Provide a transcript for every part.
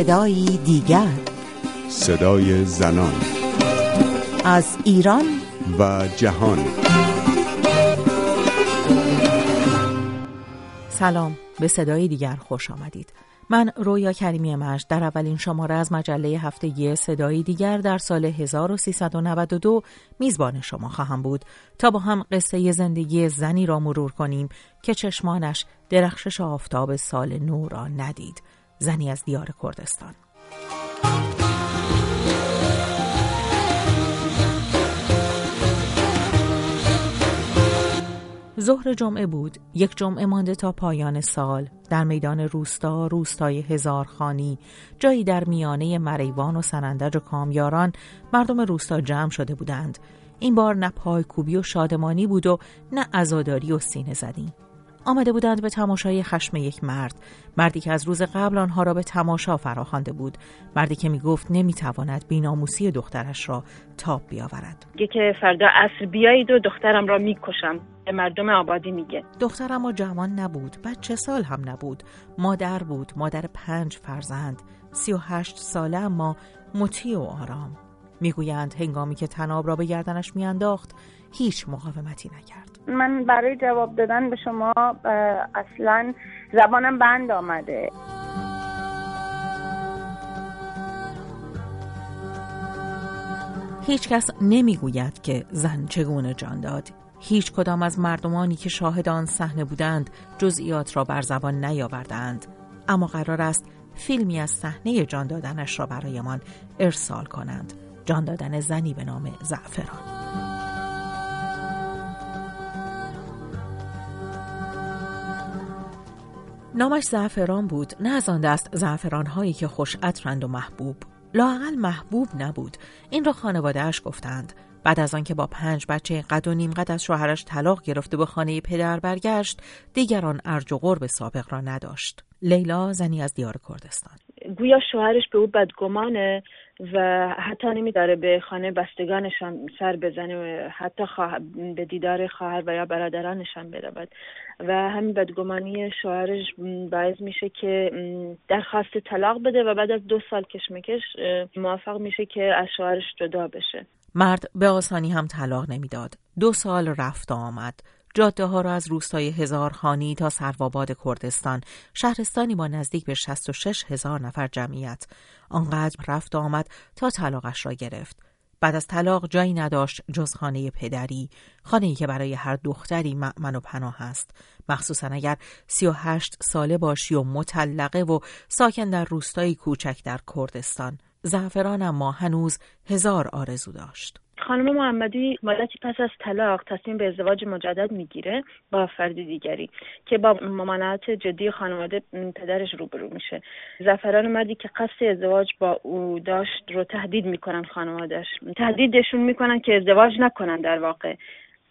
صدایی دیگر. صدای زنان. از ایران. و جهان. سلام به صدای دیگر خوش آمدید. من رویا کریمی مش در اولین شماره از مجله هفتگی صدایی دیگر در سال 1392 میزبان شما خواهم بود. تا با هم قصه زندگی زنی را مرور کنیم که چشمانش درخشش آفتاب سال نو را ندید. زنی از دیار کردستان. ظهر جمعه بود. یک جمعه مانده تا پایان سال. در میدان روستا روستای هزار خانی. جایی در میانه مریوان و سنندج و کامیاران مردم روستا جمع شده بودند. این بار نه پای کوبی و شادمانی بود و نه عزاداری و سینه زدی. آمده بودند به تماشای خشم یک مرد. مردی که از روز قبل آنها را به تماشا فراخوانده بود. مردی که می‌گفت نمی‌تواند بیناموسی دخترش را تاب بیاورد. که فردا عصر بیایید و دخترم را می‌کشم. به مردم آبادی میگه. دختر اما جوان نبود. بچه سال هم نبود. مادر بود. مادر پنج فرزند. سی و هشت ساله اما مطیع و آرام. می‌گویند هنگامی که تناب را به گردنش میانداخت هیچ مقاومتی نکرد. من برای جواب دادن به شما اصلا زبانم بند آمده. هیچ کس نمی‌گوید که زن چگونه جان داد. هیچ کدام از مردمانی که شاهد آن صحنه بودند جزئیات را بر زبان نیاوردند اما قرار است فیلمی از صحنه جان دادنش را برایمان ارسال کنند. جان دادن زنی به نام زعفران. نامش زعفران بود نه از آن دست زعفران هایی که خوش عطرند و محبوب. لاقل محبوب نبود. این را خانوادهاش گفتند. بعد از آنکه با پنج بچه قد و نیم قد از شوهرش طلاق گرفته به خانه پدر برگشت دیگران ارج و قرب سابق را نداشت. لیلا زنی از دیار کردستان. گویا شوهرش به او بدگمانه. و حتی نمیداره به خانه بستگانشان سر بزنه و حتی به دیدار خواهر و یا برادرانشان برود. و همین بدگمانی شوهرش باعث میشه که درخواست طلاق بده و بعد از دو سال کشمکش موفق میشه که از شوهرش جدا بشه. مرد به آسانی هم طلاق نمی‌داد. دو سال رفت آمد. جاده ها را از روستای خانی تا سرواباد کردستان شهرستانی با نزدیک به 66 هزار نفر جمعیت. آنقدر رفت آمد تا طلاقش را گرفت. بعد از طلاق جایی نداشت جز خانه پدری خانه که برای هر دختری معمن و پناه است. مخصوصا اگر سی و هشت ساله باشی و مطلقه و ساکن در روستایی کوچک در کردستان. زعفران اما هنوز هزار آرزو داشت. خانم محمدی مدتی پس از طلاق تصمیم به ازدواج مجدد می‌گیره با فرد دیگری که با ممانعت جدی خانواده پدرش روبرو میشه. زفران مردی که قصد ازدواج با او داشت رو تهدید می‌کنن خانوادهش تهدیدشون می‌کنن که ازدواج نکنن در واقع.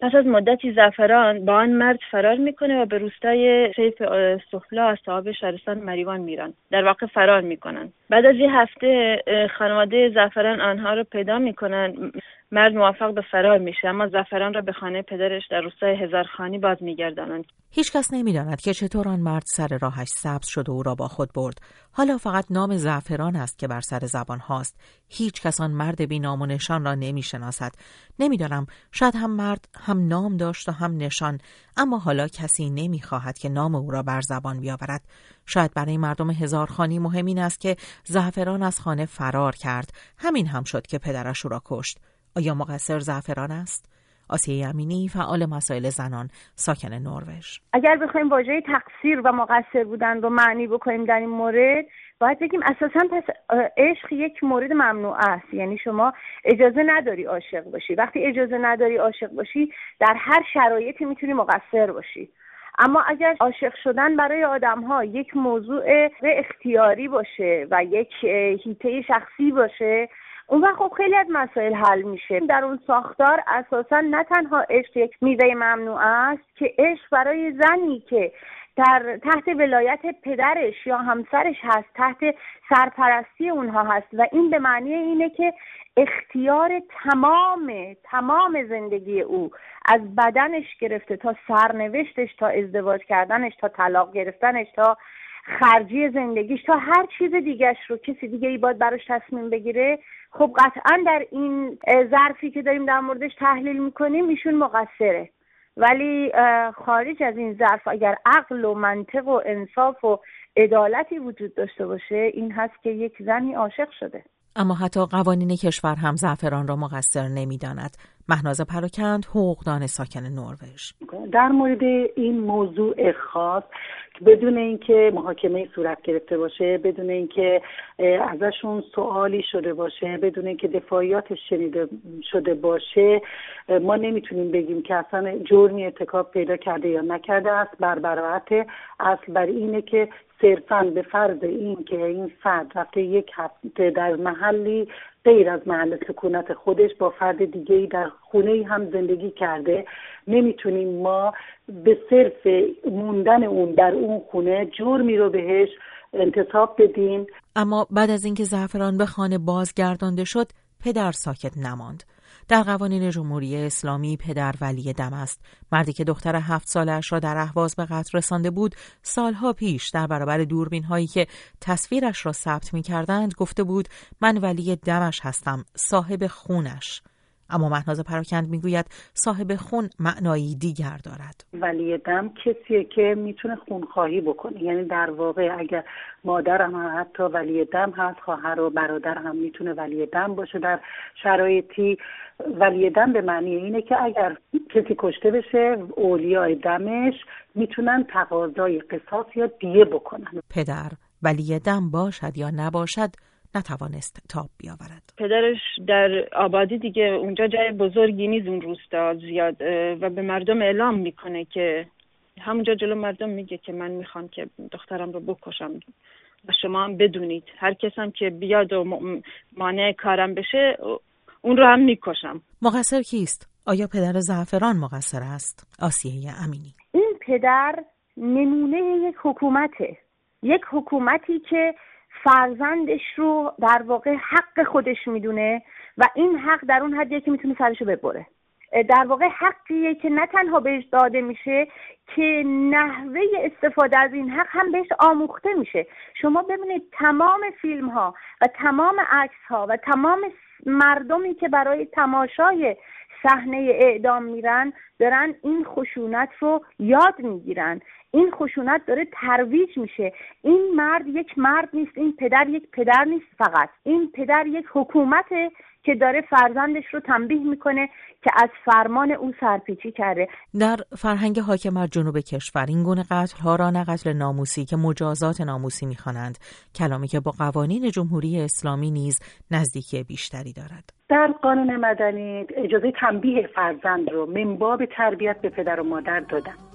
پس از مدتی زعفران با آن مرد فرار می‌کنه و به روستای سیف سفلا از صاحب شهرستان مریوان میرن. در واقع فرار می‌کنن. بعد از یه هفته خانواده زعفران آنها رو پیدا می‌کنن. مرد موفق به فرار میشه اما زعفران را به خانه پدرش در روستای هزارخانی باز میگردانند. هیچکس نمی‌داند که چطور آن مرد سر راهش سبز شد و او را با خود برد. حالا فقط نام زعفران است که بر سر زبان هاست. هیچ کس آن مرد بی نام و نشان را نمی‌شناسد. نمی‌دانم شاید هم مرد هم نام داشت و هم نشان اما حالا کسی نمی‌خواهد که نام او را بر زبان بیاورد. شاید برای مردم هزارخانی مهم این است که زعفران از خانه فرار کرد. همین هم شد که پدرش او را کشت. آیا مقصر زعفران است؟ آسیه امینی فعال مسائل زنان ساکن نروژ. اگر بخوایم واژه تقصیر و مقصر بودن رو معنی بکنیم در این مورد باید بگیم اساسا پس عشق یک مورد ممنوع است. یعنی شما اجازه نداری عاشق باشی. وقتی اجازه نداری عاشق باشی در هر شرایطی می‌تونی مقصر باشی. اما اگر عاشق شدن برای آدم ها یک موضوع اختیاری باشه و یک هیته شخصی باشه اون وقت خب خیلی از مسائل حل میشه. در اون ساختار اساسا نه تنها عشق یک میوه ممنوع است که عشق برای زنی که در تحت ولایت پدرش یا همسرش هست تحت سرپرستی اونها هست و این به معنی اینه که اختیار تمام تمام زندگی او از بدنش گرفته تا سرنوشتش تا ازدواج کردنش تا طلاق گرفتنش تا خرجی زندگیش تا هر چیز دیگهش رو کسی دیگه ای باید براش تصمیم بگیره. خب قطعا در این ظرفی که داریم در موردش تحلیل می‌کنیم ایشون مقصره. ولی خارج از این ظرف اگر عقل و منطق و انصاف و عدالتی وجود داشته باشه این هست که یک زنی عاشق شده. اما حتی قوانین کشور هم زعفران را مقصر نمی‌داند. مهناز پراکند حقوقدان ساکن نروژ. در مورد این موضوع خاص بدون اینکه محاکمه صورت گرفته باشه بدون اینکه ازشون سوالی شده باشه بدون اینکه دفاعیاتش شنیده شده باشه ما نمی‌تونیم بگیم که اصلا جرمی ارتکاب پیدا کرده یا نکرده است. بر اصل بر اینه که صرفا به فرض این که این فرد رفته یک هفته در محلی غیر از محل سکونت خودش با فرد دیگه ای در خونه هم زندگی کرده نمی‌تونیم ما به صرف موندن اون در اون خونه جرمی رو بهش انتصاب بدیم. اما بعد از اینکه زعفران به خانه بازگردانده شد پدر ساکت نماند. در قوانین جمهوری اسلامی پدر ولی دم است. مردی که دختر هفت سالش را در اهواز به قتل رسانده بود سالها پیش در برابر دوربین هایی که تصویرش را ثبت می کردند گفته بود من ولی دمش هستم صاحب خونش. اما مهناز پراکند می‌گوید صاحب خون معنایی دیگر دارد. ولی دم کسیه که می‌تونه خونخواهی بکنه. یعنی در واقع اگر مادر هم حتی ولی دم هست خواهر و برادر هم می‌تونه ولی دم باشه. در شرایطی ولی دم به معنی اینه که اگر کسی کشته بشه اولیای دمش می‌تونن تقاضای قصاص یا دیه بکنن. پدر ولی دم باشد یا نباشد نتوانست تاب بیاورد. پدرش در آبادی دیگه اونجا جای بزرگی نیست اون روستا زیاد و به مردم اعلام می‌کنه که همونجا جلو مردم میگه که من می‌خوام که دخترم رو بکشم و شما هم بدونید. هر کس هم که بیاد و مانع کارم بشه اون رو هم می‌کشم. مقصر کیست؟ آیا پدر زعفران مقصر است؟ آسیه امینی. این پدر نمونه یک حکومته. یک حکومتی که فرزندش رو در واقع حق خودش می‌دونه و این حق در اون حدیه که می‌تونه سرشو ببره. در واقع حقیه که نه تنها بهش داده میشه که نحوه استفاده از این حق هم بهش آموخته میشه. شما ببینید تمام فیلم ها و تمام عکس ها و تمام مردمی که برای تماشای صحنه اعدام میرن دارن این خشونت رو یاد می‌گیرن. این خشونت داره ترویج میشه. این مرد یک مرد نیست این پدر یک پدر نیست فقط. این پدر یک حکومته که داره فرزندش رو تنبیه می‌کنه که از فرمان او سرپیچی کرده. در فرهنگ حاکم بر جنوب کشور این گونه قتل ها را نه قتل ناموسی که مجازات ناموسی می‌خوانند کلامی که با قوانین جمهوری اسلامی نیز نزدیکی بیشتری دارد. در قانون مدنی اجازه تنبیه فرزند رو منباب تربیت به پدر و مادر دادن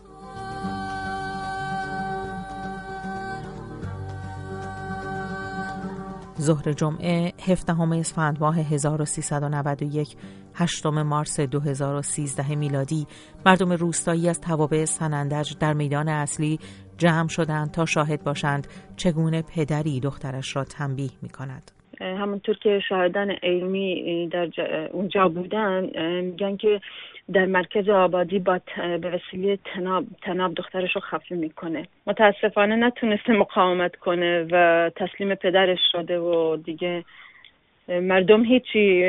ظهر جمعه 17 اسفند ماه 1391 8 مارس 2013 میلادی مردم روستایی از توابع سنندج در میدان اصلی جمع شدند تا شاهد باشند چگونه پدری دخترش را تنبیه می کند. همونطور که شاهدان علمی در اونجا بودن میگن که در مرکز آبادی با به وسیله تناب, تناب دخترش رو خفه می‌کنه. متاسفانه نتونسته مقاومت کنه و تسلیم پدرش شده و دیگه مردم هیچی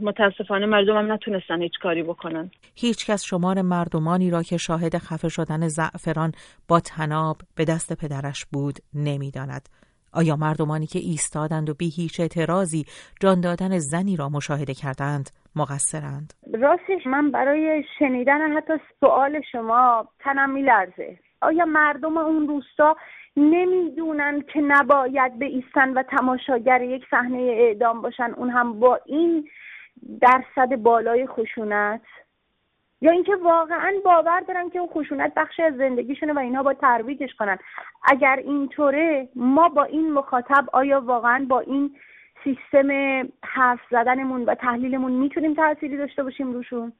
متاسفانه مردم هم نتونستن هیچ کاری بکنن. هیچ کس شمار مردمانی را که شاهد خفه شدن زعفران با تناب به دست پدرش بود نمی‌داند. آیا مردمانی که ایستادند و بی هیچ اعتراضی جان دادن زنی را مشاهده کردند؟ مقصرند. راستش من برای شنیدن حتی سوال شما تنم میلرزه. آیا مردم اون روستا نمی‌دونن که نباید به ایستن و تماشاگر یک صحنه اعدام باشن؟ اون هم با این درصد بالای خشونت؟ یا اینکه واقعا باور دارن که اون خشونت بخشی از زندگیشونه و اینها با ترویجش کنن؟ اگر اینطوره ما با این مخاطب آیا واقعا با این سیستم حرف زدنمون و تحلیلمون می‌تونیم تأثیری داشته باشیم روشون؟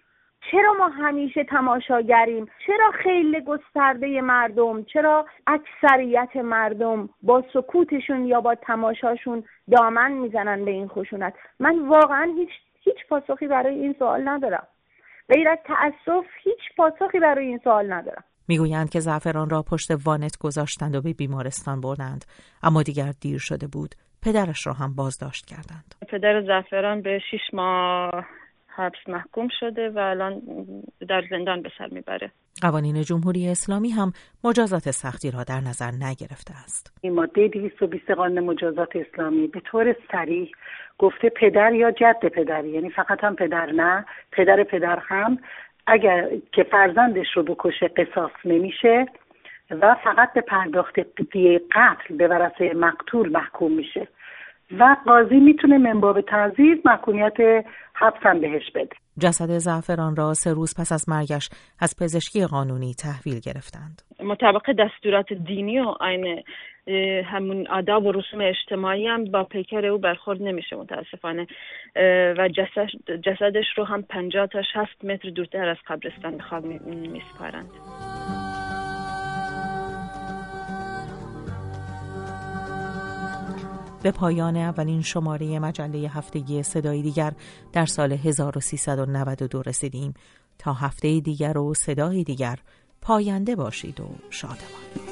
چرا ما همیشه تماشاگریم؟ چرا خیلی گسترده مردم؟ چرا اکثریت مردم با سکوتشون یا با تماشاشون دامن می‌زنن به این خشونت؟ من واقعا هیچ هیچ پاسخی برای این سوال ندارم. غیر از تأسف هیچ پاسخی برای این سوال ندارم. می‌گویند که زعفران را پشت وانت گذاشتند و به بیمارستان بردند اما دیگر دیر شده بود. پدرش را هم بازداشت کردند. پدر زعفران به شش ماه حبس محکوم شده و الان در زندان به سر می‌بره. قوانین جمهوری اسلامی هم مجازات سختی را در نظر نگرفته است. این ماده 220 قانون مجازات اسلامی به طور سریح گفته پدر یا جد پدر یعنی فقط هم پدر نه پدر پدر هم. اگر که فرزندش رو بکشه قصاص نمیشه و فقط به پرداخت دیه قتل به ورسه مقتول محکوم میشه و قاضی می‌تونه منباب تعذیر محکومیت حبسم بهش بده. جسد زعفران را سه روز پس از مرگش از پزشکی قانونی تحویل گرفتند. مطابق دستورات دینی و آین همون آداب و رسوم اجتماعی هم با پیکر او برخورد نمیشه متاسفانه. و جسد جسدش رو هم پنجاه تا شست متر دورتر از قبرستان به خواب میسپارند. به پایان اولین شماره مجله هفتگی صدای دیگر در سال 1392 رسیدیم. تا هفته دیگر و صدای دیگر پاینده باشید و شادمان.